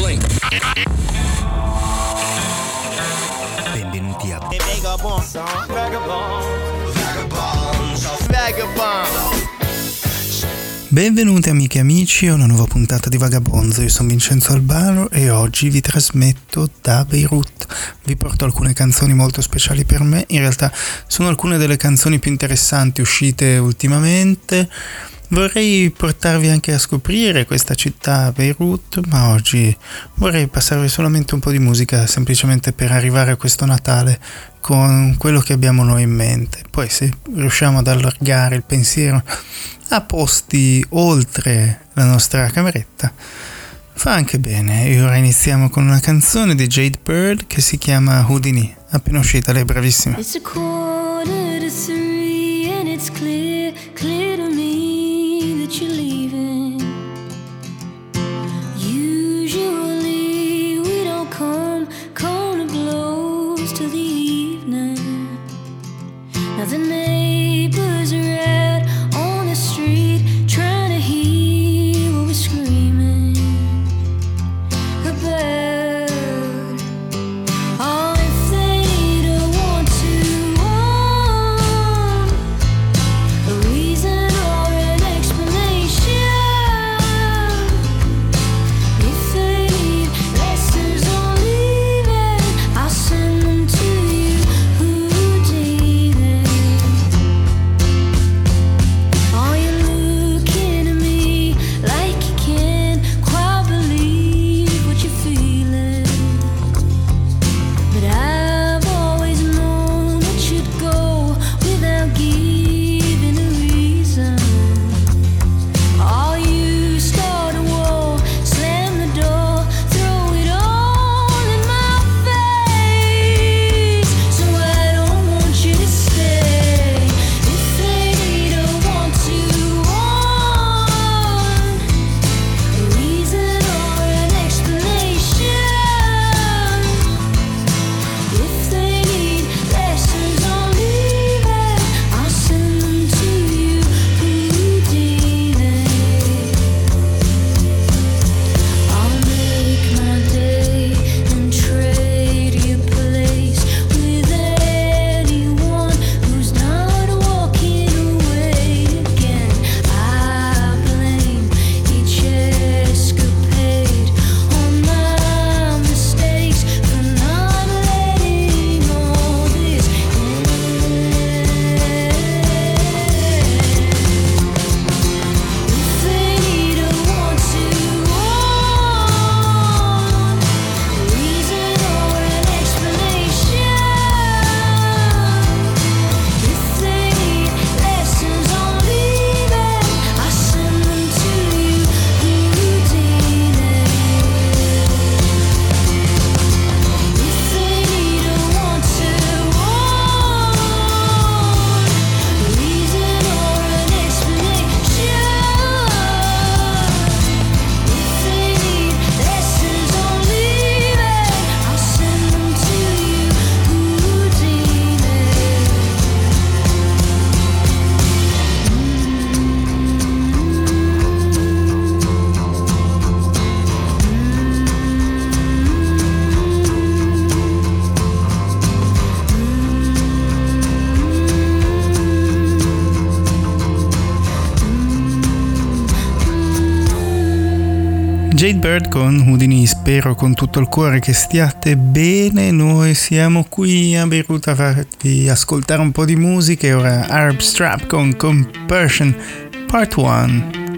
Blink. Benvenuti a Benvenuti amiche e amici a una nuova puntata di Vagabonzo, io sono Vincenzo Albano e oggi vi trasmetto da Beirut. Vi porto alcune canzoni molto speciali per me, in realtà sono alcune delle canzoni più interessanti uscite ultimamente. Vorrei portarvi anche a scoprire questa città Beirut, ma oggi vorrei passarvi solamente un po' di musica semplicemente per arrivare a questo Natale con quello che abbiamo noi in mente. Poi se riusciamo ad allargare il pensiero a posti oltre la nostra cameretta, fa anche bene. E ora iniziamo con una canzone di Jade Bird che si chiama Houdini, appena uscita, lei è bravissima. It's a quarter to three and it's clear, Jade Bird con Houdini, spero con tutto il cuore che stiate bene, noi siamo qui a Beirut a farvi ascoltare un po' di musica e ora Arab Strap con Compersion Part 1.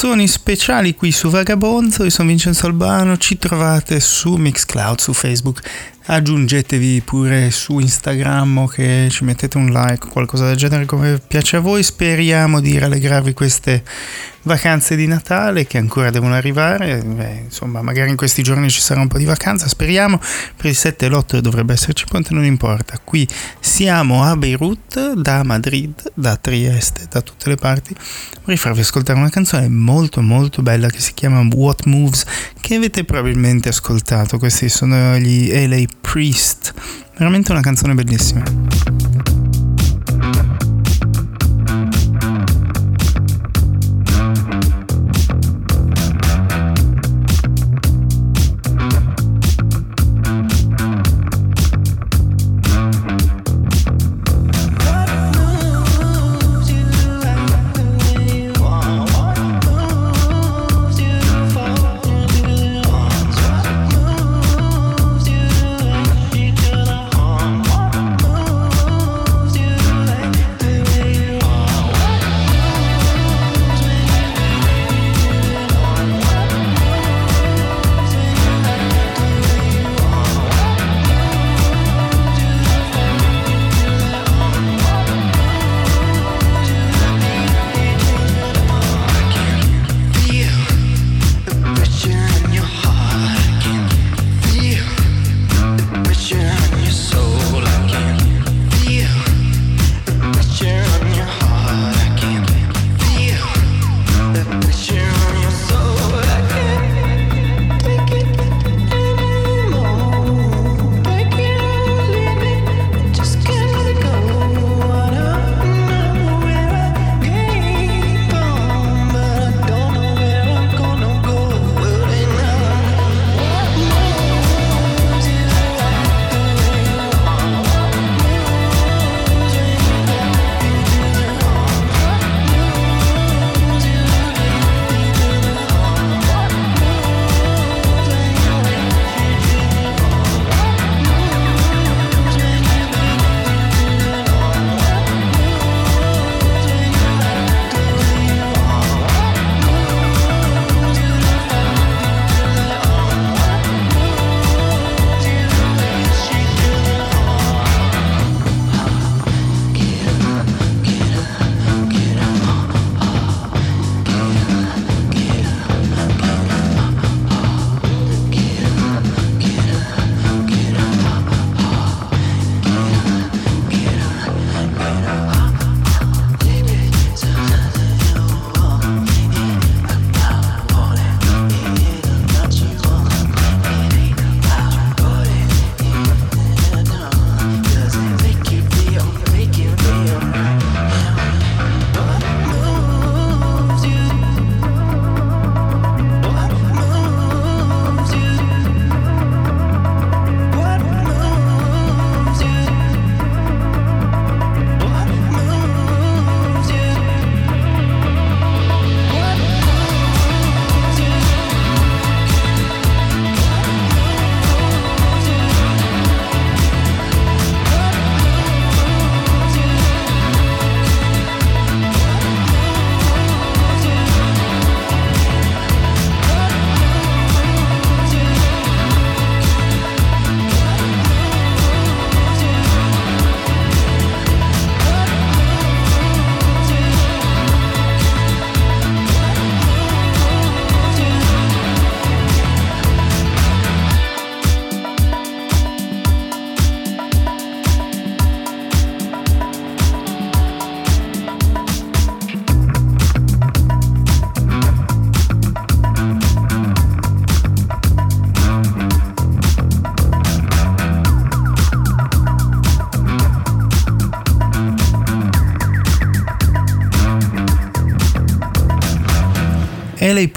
Canzoni speciali qui su Vagabonzo, io sono Vincenzo Albano, ci trovate su Mixcloud, su Facebook, aggiungetevi pure su Instagram o che ci mettete un like, qualcosa del genere come piace a voi, speriamo di rallegrarvi queste vacanze di Natale che ancora devono arrivare, Beh, insomma magari in questi giorni ci sarà un po' di vacanza, speriamo, per il 7 e l'8 dovrebbe esserci ponte, non importa, qui siamo a Beirut, da Madrid, da Trieste, da tutte le parti, vorrei farvi ascoltare una canzone molto molto bella che si chiama What Moves, che avete probabilmente ascoltato, questi sono gli LA Priest, veramente una canzone bellissima.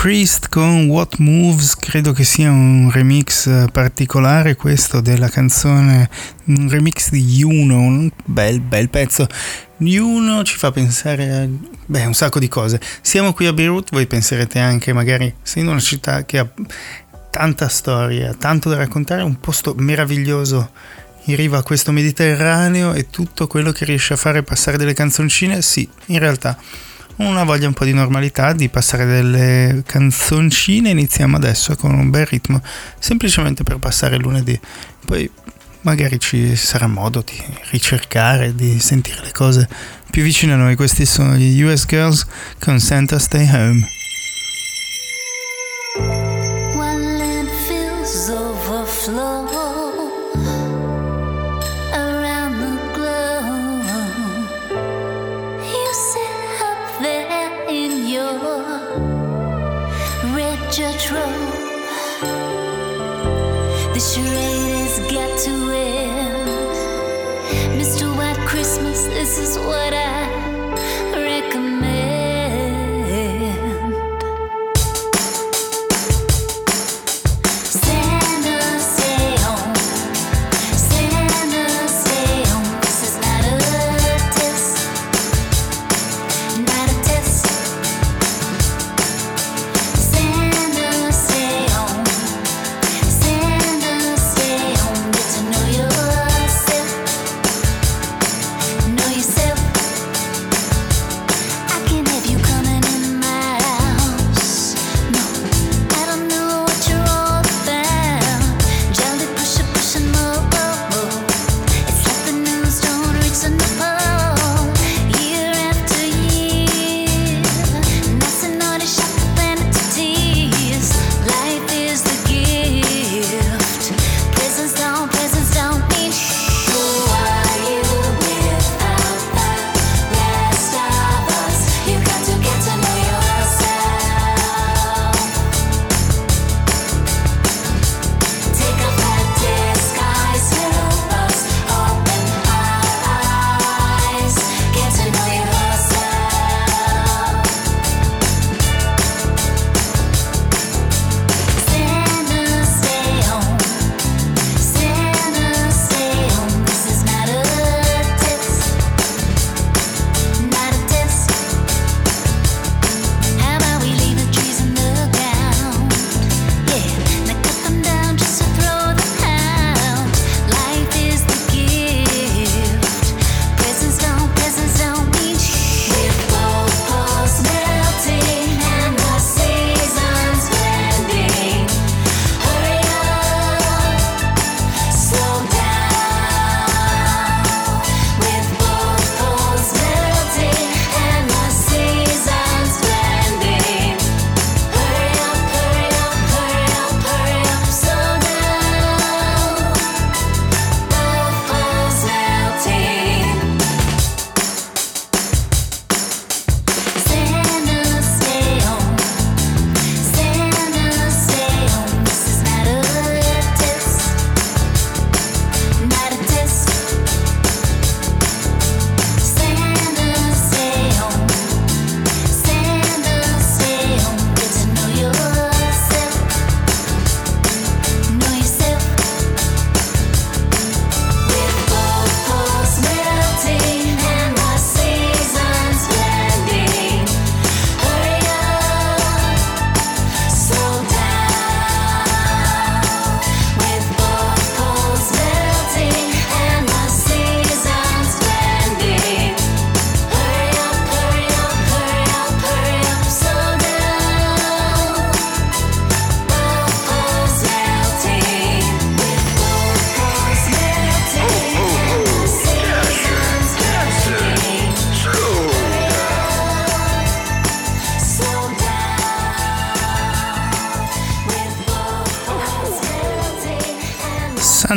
Priest con What Moves, credo che sia un remix eh, particolare questo della canzone, un remix di Juno, un bel bel pezzo. Juno ci fa pensare a beh, un sacco di cose. Siamo qui a Beirut, voi penserete anche magari, essendo una città che ha tanta storia, tanto da raccontare, un posto meraviglioso in riva a questo Mediterraneo e tutto quello che riesce a fare passare delle canzoncine, sì, in realtà una voglia un po' di normalità, di passare delle canzoncine. Iniziamo adesso con un bel ritmo, semplicemente per passare lunedì. Poi magari ci sarà modo di ricercare, di sentire le cose più vicine a noi. Questi sono gli US Girls con Santa Stay Home. This is what I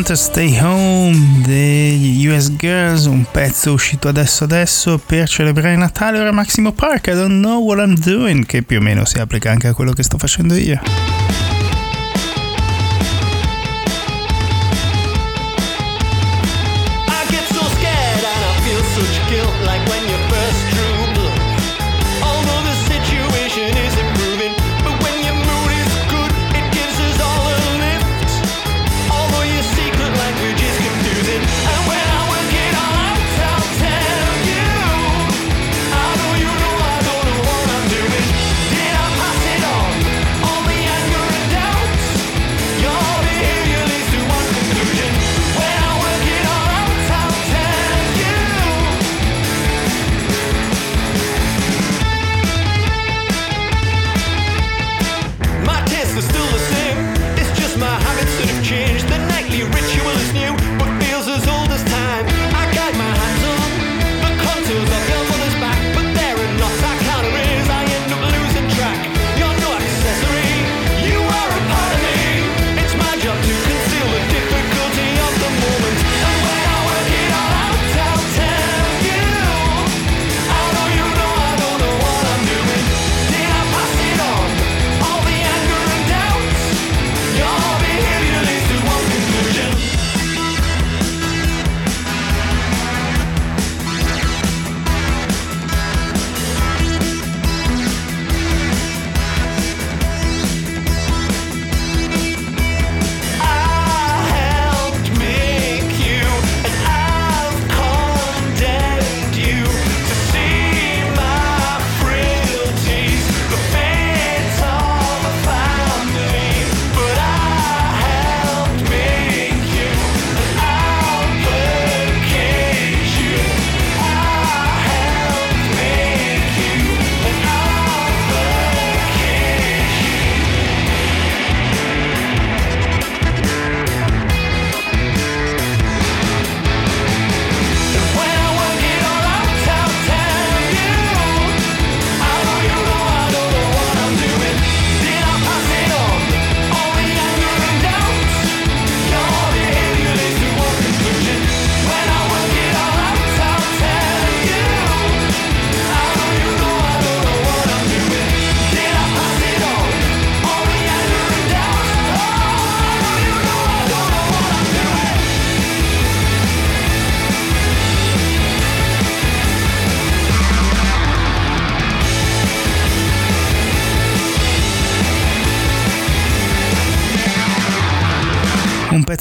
Santa Stay Home degli US Girls, un pezzo uscito adesso adesso per celebrare Natale. Ora Maximo Park, I don't know what I'm doing, che più o meno si applica anche a quello che sto facendo io.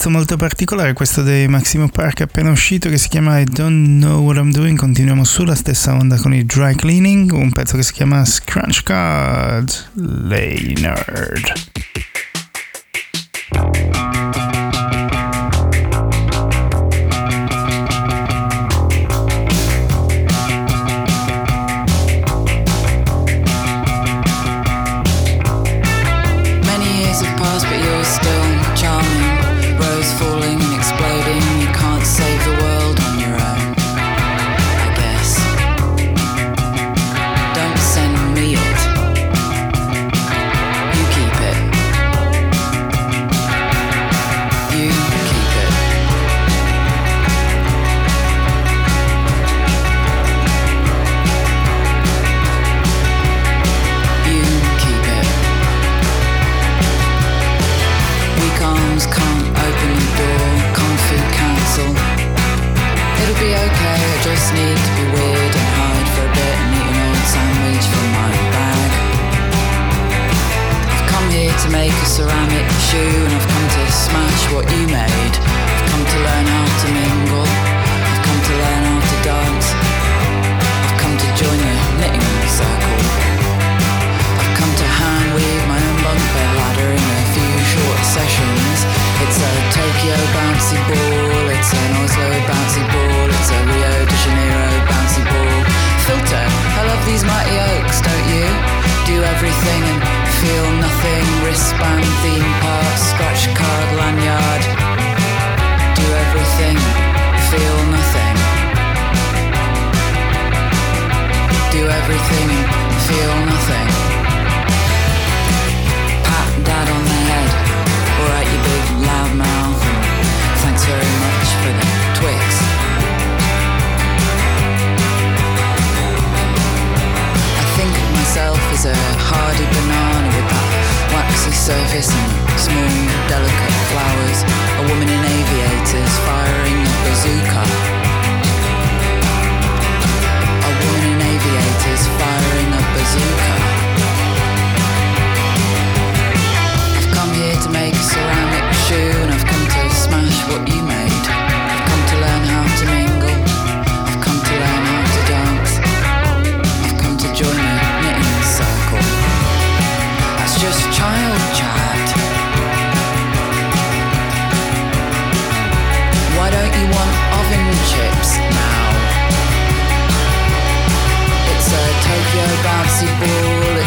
Pezzo molto particolare, questo dei Maximo Park appena uscito che si chiama I Don't Know What I'm Doing. Continuiamo sulla stessa onda con i Dry Cleaning, un pezzo che si chiama Scrunch Card Leonard. Many panty. Surface and small, delicate flowers. A woman in aviators firing a bazooka. A woman in aviators firing a bazooka. I've come here to make a ceramic shoe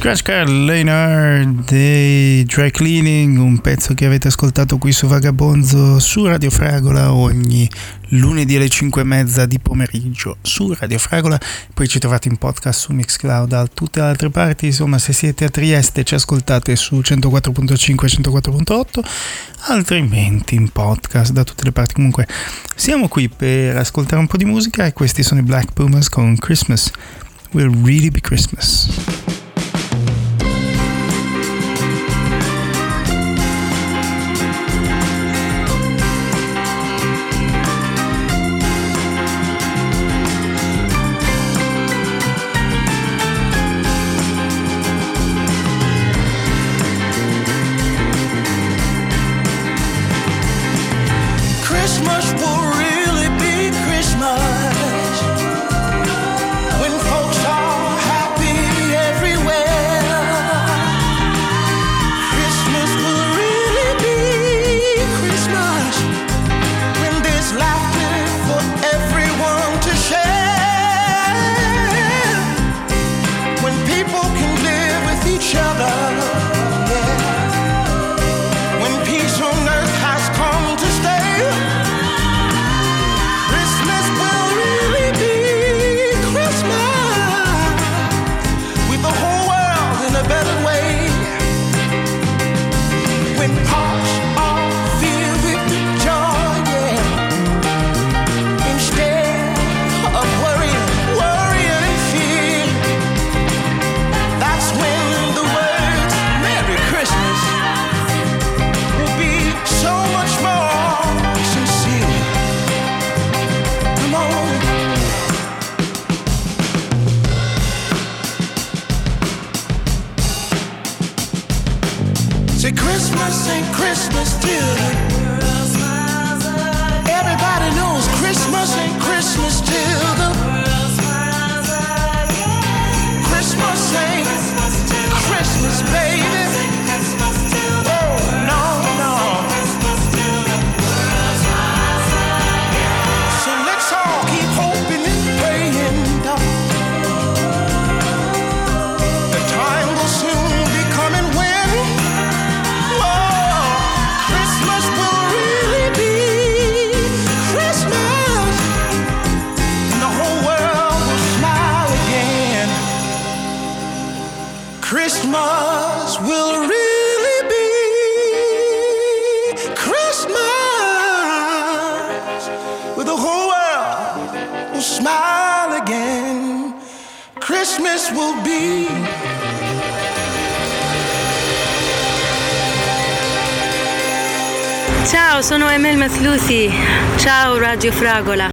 Scratch Card Leonard dei Dry Cleaning, un pezzo che avete ascoltato qui su Vagabonzo su Radio Fragola ogni lunedì alle 5 e mezza di pomeriggio su Radio Fragola, poi ci trovate in podcast su Mixcloud da tutte le altre parti, insomma se siete a Trieste ci ascoltate su 104.5 e 104.8, altrimenti in podcast da tutte le parti. Comunque siamo qui per ascoltare un po' di musica e questi sono i Black Boomers con Christmas. Will really be. Christmas fragola.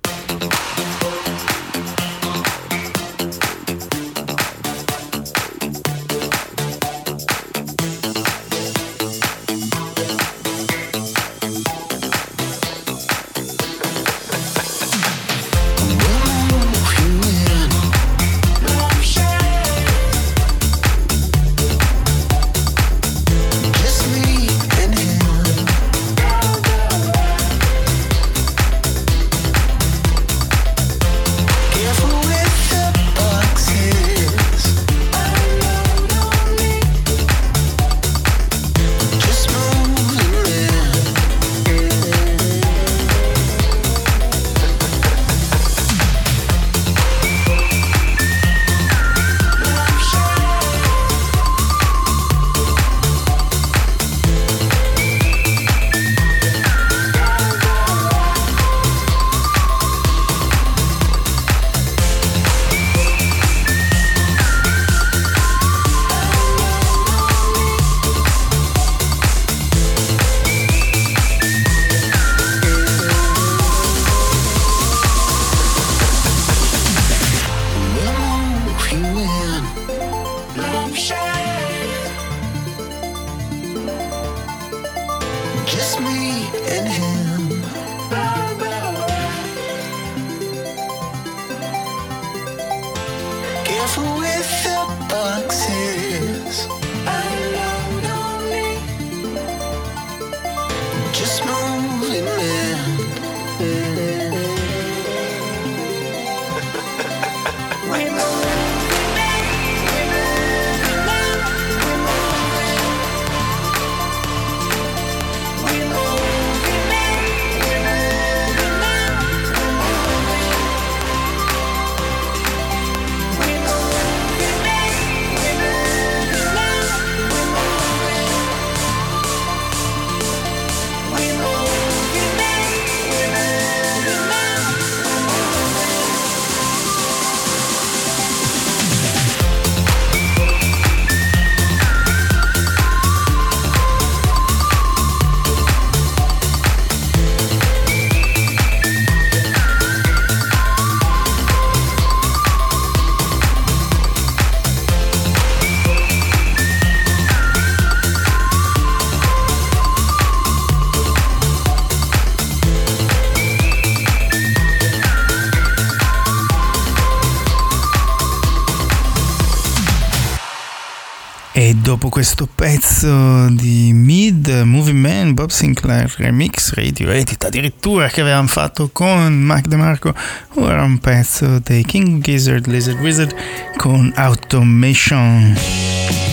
questo pezzo di Mid Movie Man Bob Sinclair Remix Radio Edit addirittura che avevamo fatto con Mac DeMarco. Ora un pezzo dei King Gizzard Lizard Wizard con Automation.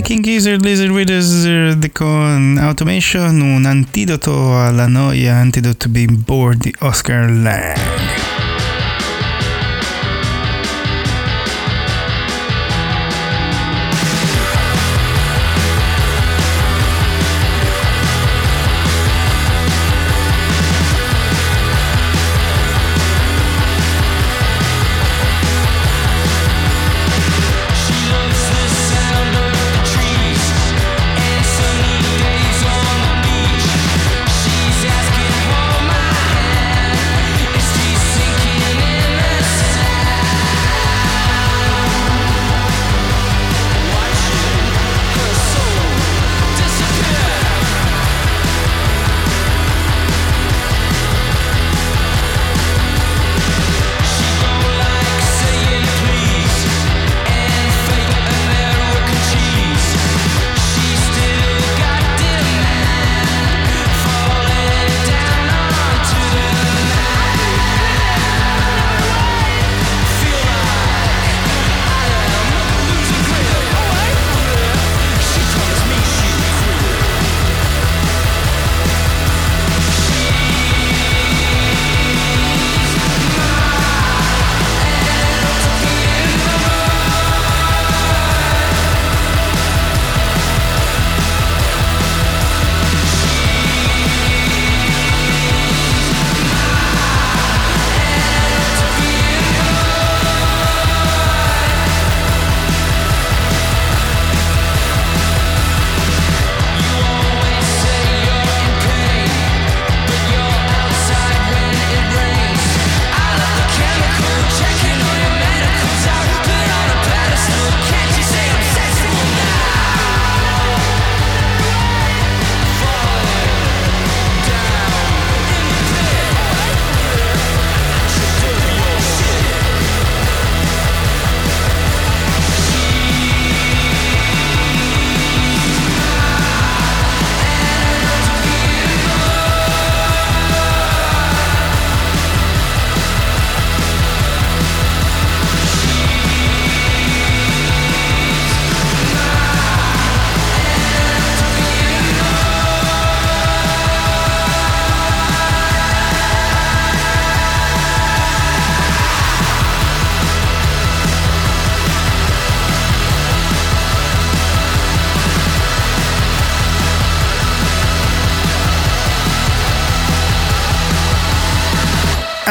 The King Gizzard Lizard Wizard con Automation, un antidoto alla noia, antidote to being bored di Oscar Lang.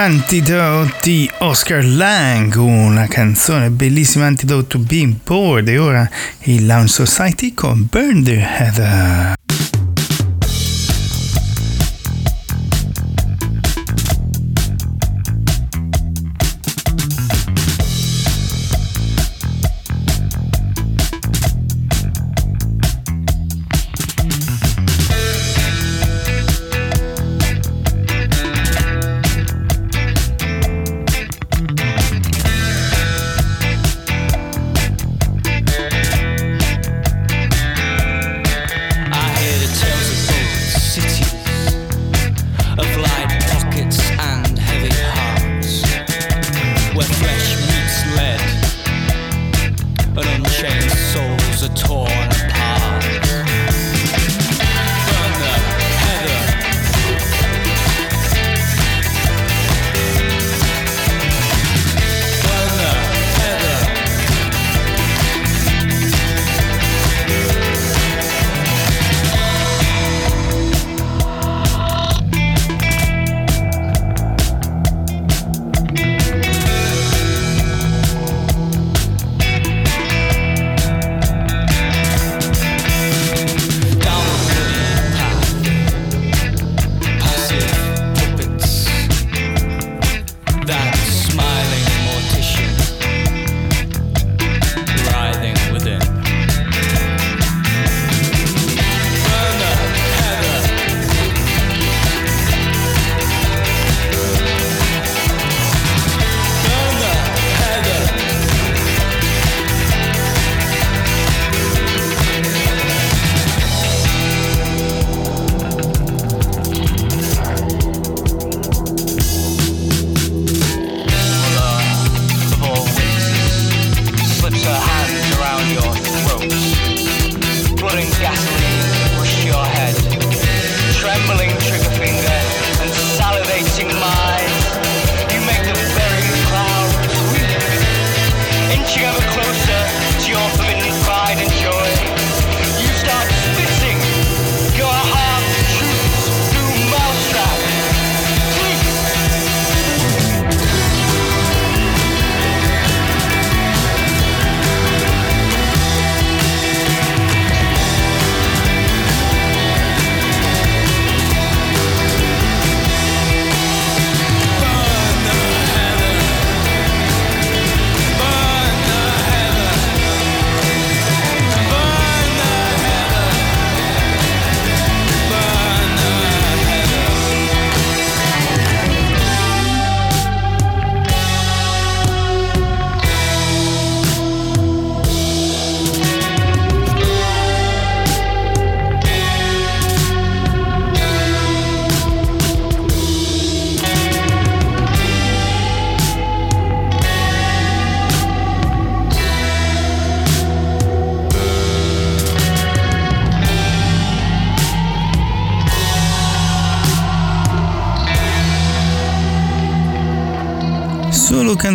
Antidote di Oscar Lang, una canzone bellissima Antidote to Being Bored e ora il Lounge Society con Burn the Heather.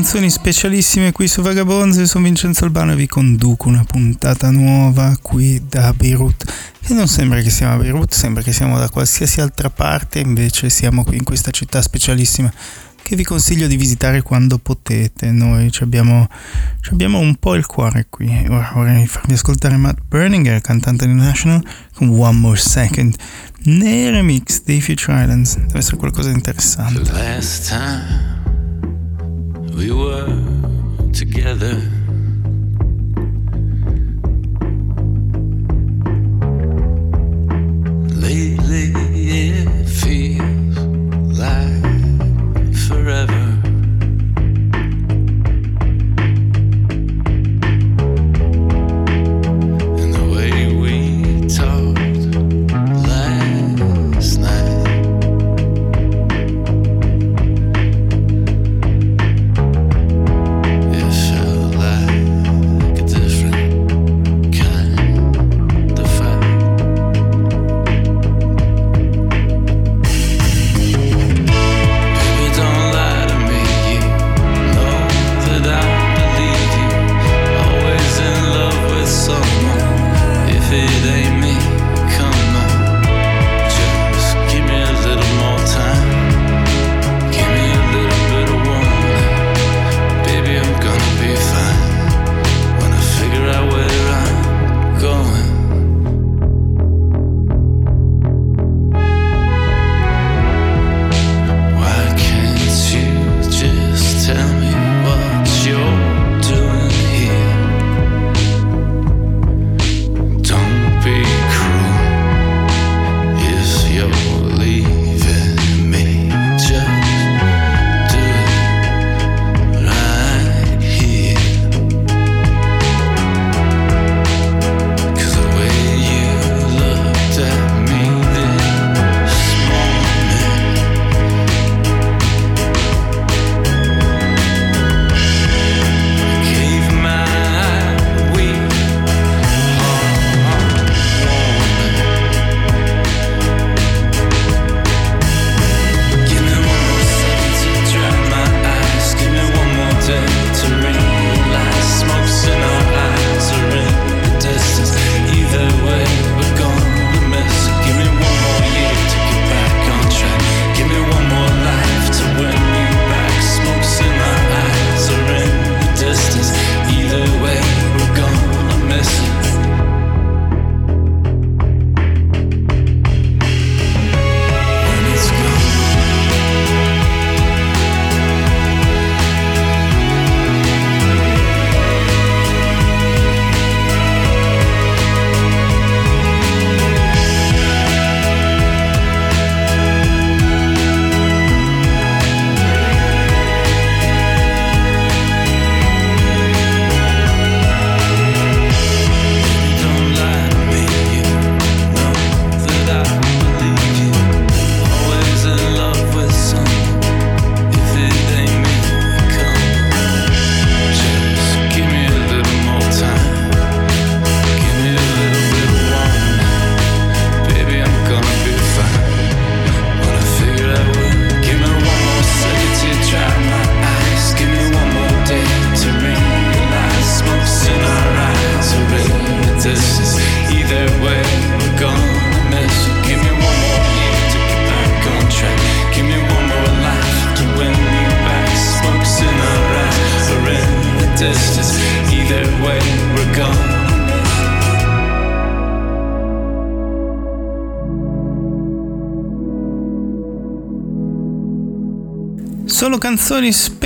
Canzoni specialissime qui su Vagabonds, io sono Vincenzo Albano e vi conduco una puntata nuova qui da Beirut. E non sembra che siamo a Beirut, sembra che siamo da qualsiasi altra parte, invece siamo qui in questa città specialissima che vi consiglio di visitare quando potete. Noi ci abbiamo, ci abbiamo un po' il cuore qui. Ora vorrei farvi ascoltare Matt Berninger, cantante di National, con One More Second, nei remix dei Future Islands. Deve essere qualcosa di interessante. we were together. Lately.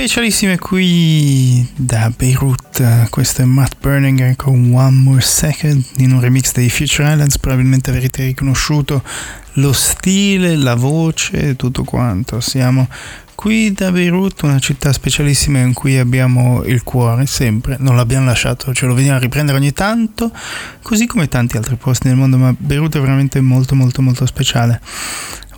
Specialissime qui da Beirut. Questo è Matt Berninger con One More Second in un remix dei Future Islands. Probabilmente avrete riconosciuto lo stile, la voce, tutto quanto. Siamo qui da Beirut, una città specialissima in cui abbiamo il cuore sempre. Non l'abbiamo lasciato, ce lo veniamo a riprendere ogni tanto, così come tanti altri posti nel mondo, ma Beirut è veramente molto molto molto speciale.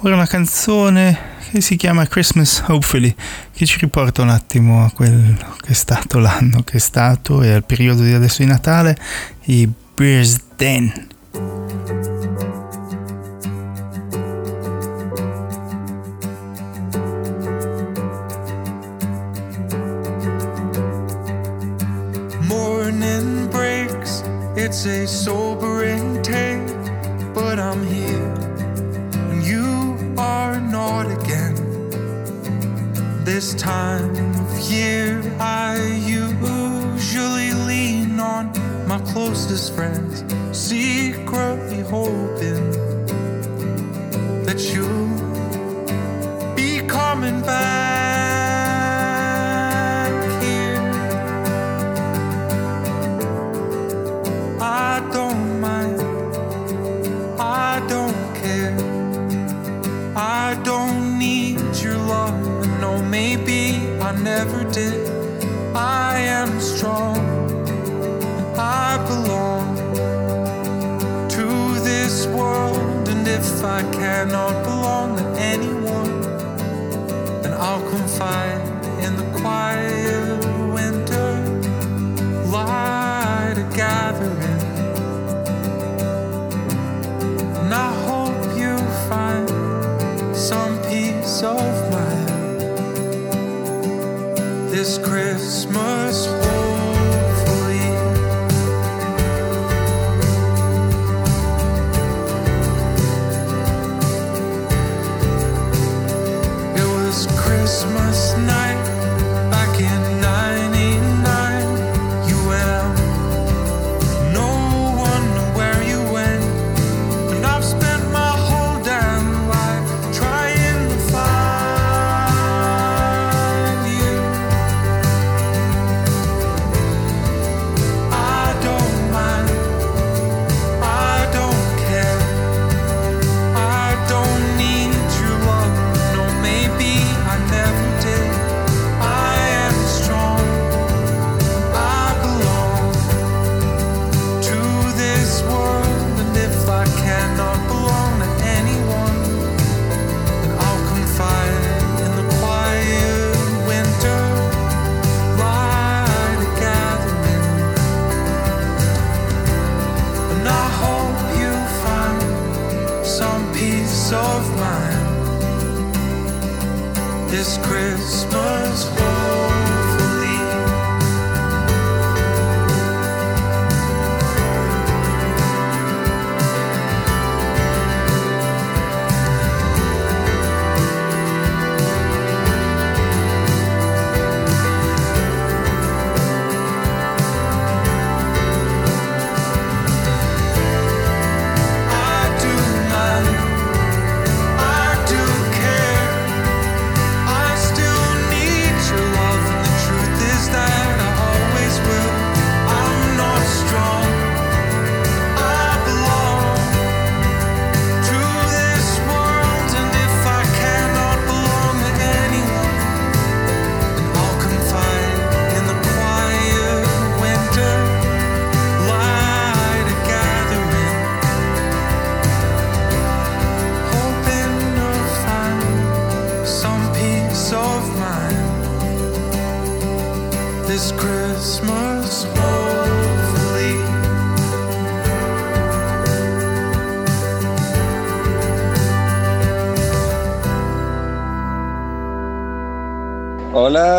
Ora una canzone che si chiama Christmas Hopefully, che ci riporta un attimo a quello che è stato l'anno che è stato e al periodo di adesso di Natale, i Beers Den. Morning breaks, it's a sobering take, but I'm here again. This time of year, I usually lean on my closest friends, secretly hoping that you'll be coming back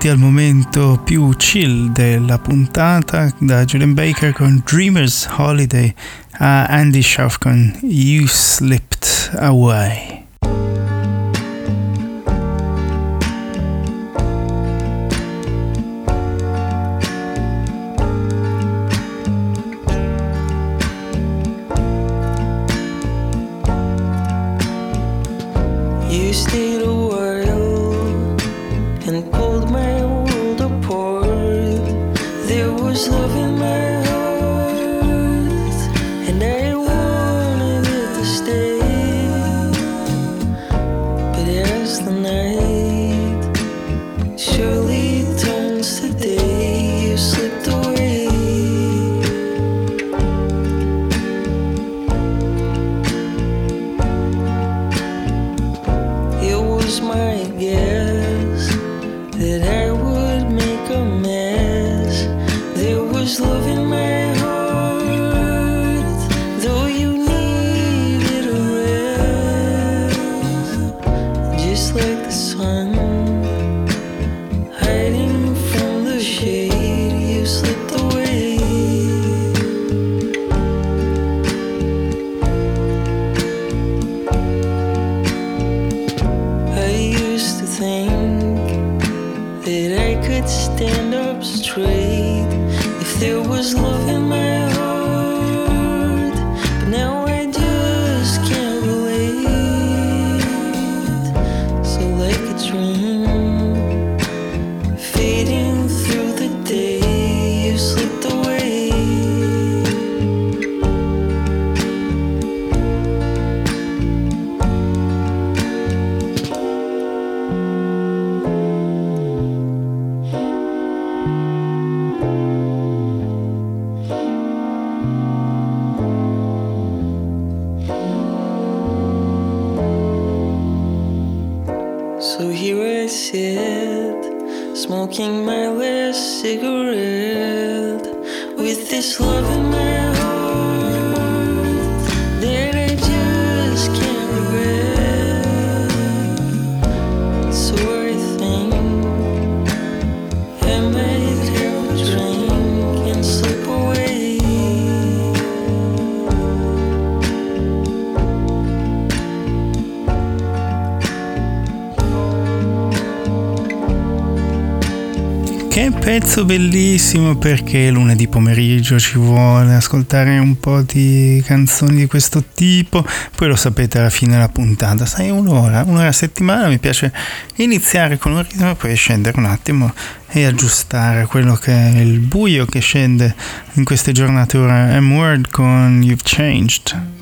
arrivati al momento più chill della puntata da Julian Baker con Dreamers Holiday a Andy Schaff con You Slipped Away. Pezzo bellissimo perché lunedì pomeriggio ci vuole ascoltare un po' di canzoni di questo tipo, poi lo sapete alla fine della puntata, sai un'ora, un'ora a settimana mi piace iniziare con un ritmo e poi scendere un attimo e aggiustare quello che è il buio che scende in queste giornate ora. M-Word con You've Changed.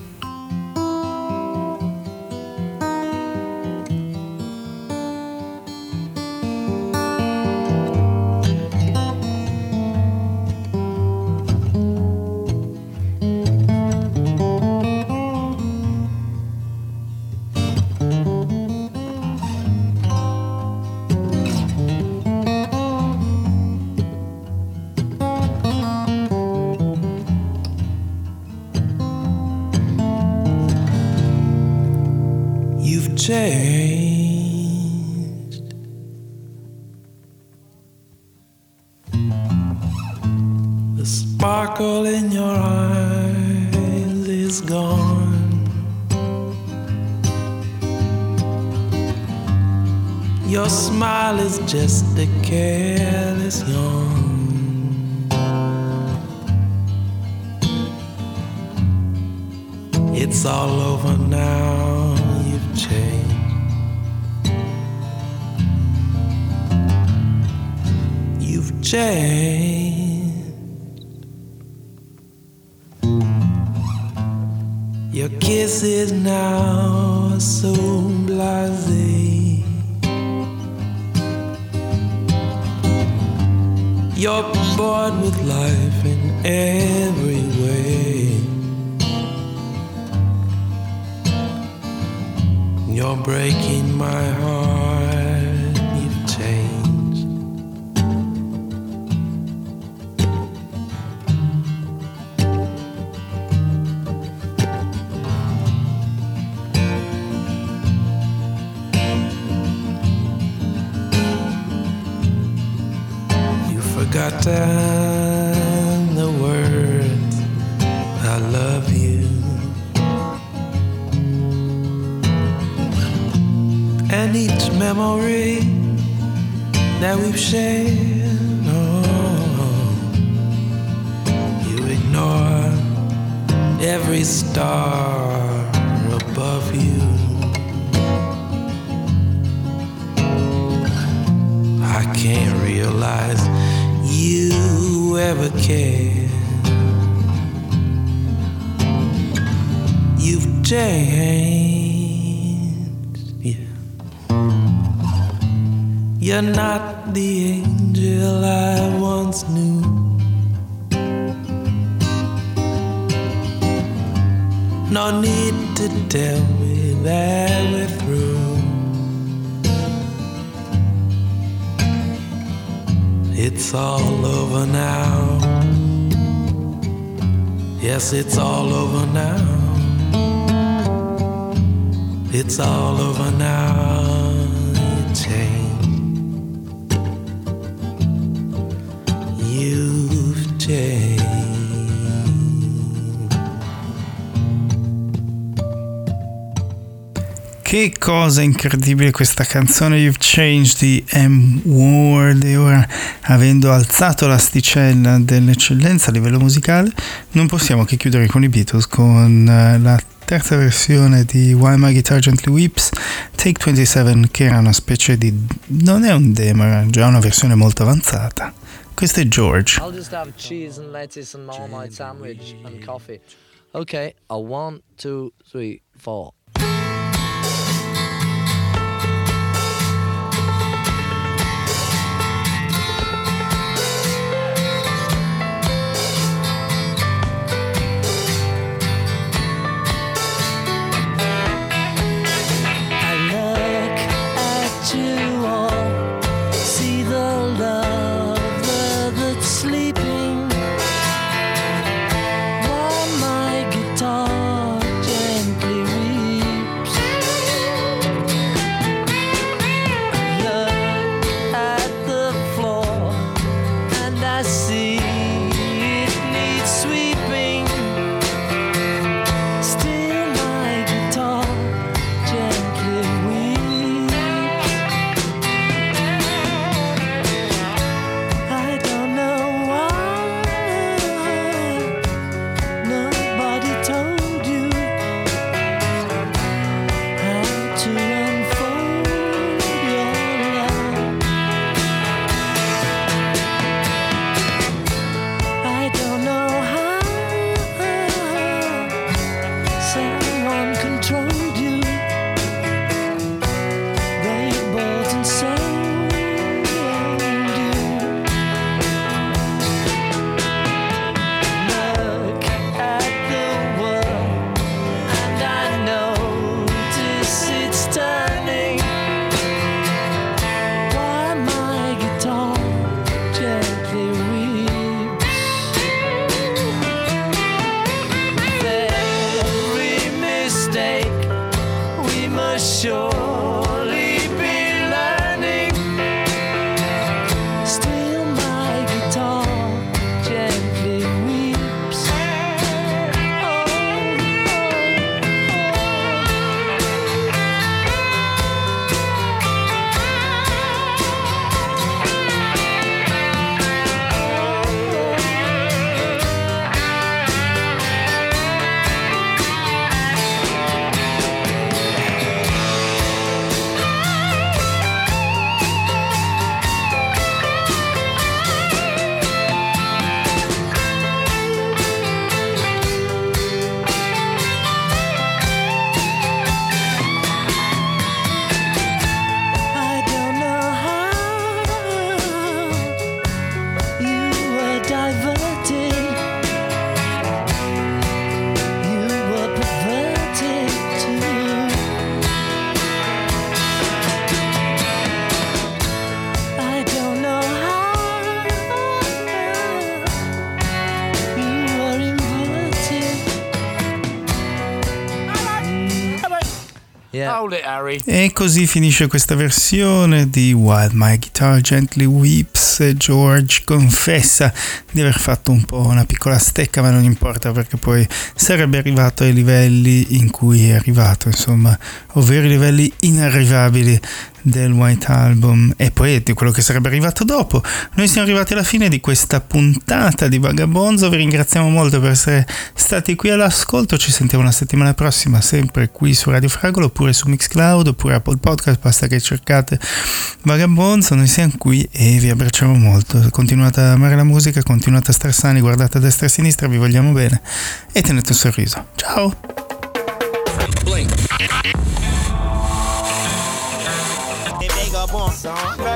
Forgotten the words I love you. And each memory that we've shared, oh, you ignore every star above you. I can't realize you ever cared. You've changed, yeah. You're not the angel I once knew. No need to tell me that we're through. It's all over now. Yes, it's all over now. It's all over now. Che cosa incredibile questa canzone You've Changed di M. Ward e ora avendo alzato l'asticella dell'eccellenza a livello musicale non possiamo che chiudere con i Beatles con eh, la terza versione di Why My Guitar Gently Weeps Take 27 che era una specie di non è un demo era già una versione molto avanzata questo è George I'll just have cheese and lettuce and marmite sandwich and coffee. Okay, a one, two, three, four. told it Harry. E così finisce questa versione di While My Guitar Gently Weeps. George confessa di aver fatto un po' una piccola stecca, ma non importa perché poi sarebbe arrivato ai livelli in cui è arrivato, insomma, ovvero i livelli inarrivabili del White Album e poi di quello che sarebbe arrivato dopo. Noi siamo arrivati alla fine di questa puntata di Vagabonzo, vi ringraziamo molto per essere stati qui all'ascolto, ci sentiamo la settimana prossima sempre qui su Radio Fragolo oppure su Mixcloud oppure Apple Podcast, basta che cercate Vagabonzo, noi siamo qui e vi abbracciamo molto. Continuate a amare la musica, continuate a star sani, guardate a destra e a sinistra, vi vogliamo bene e tenete un sorriso. Ciao! Vagabond.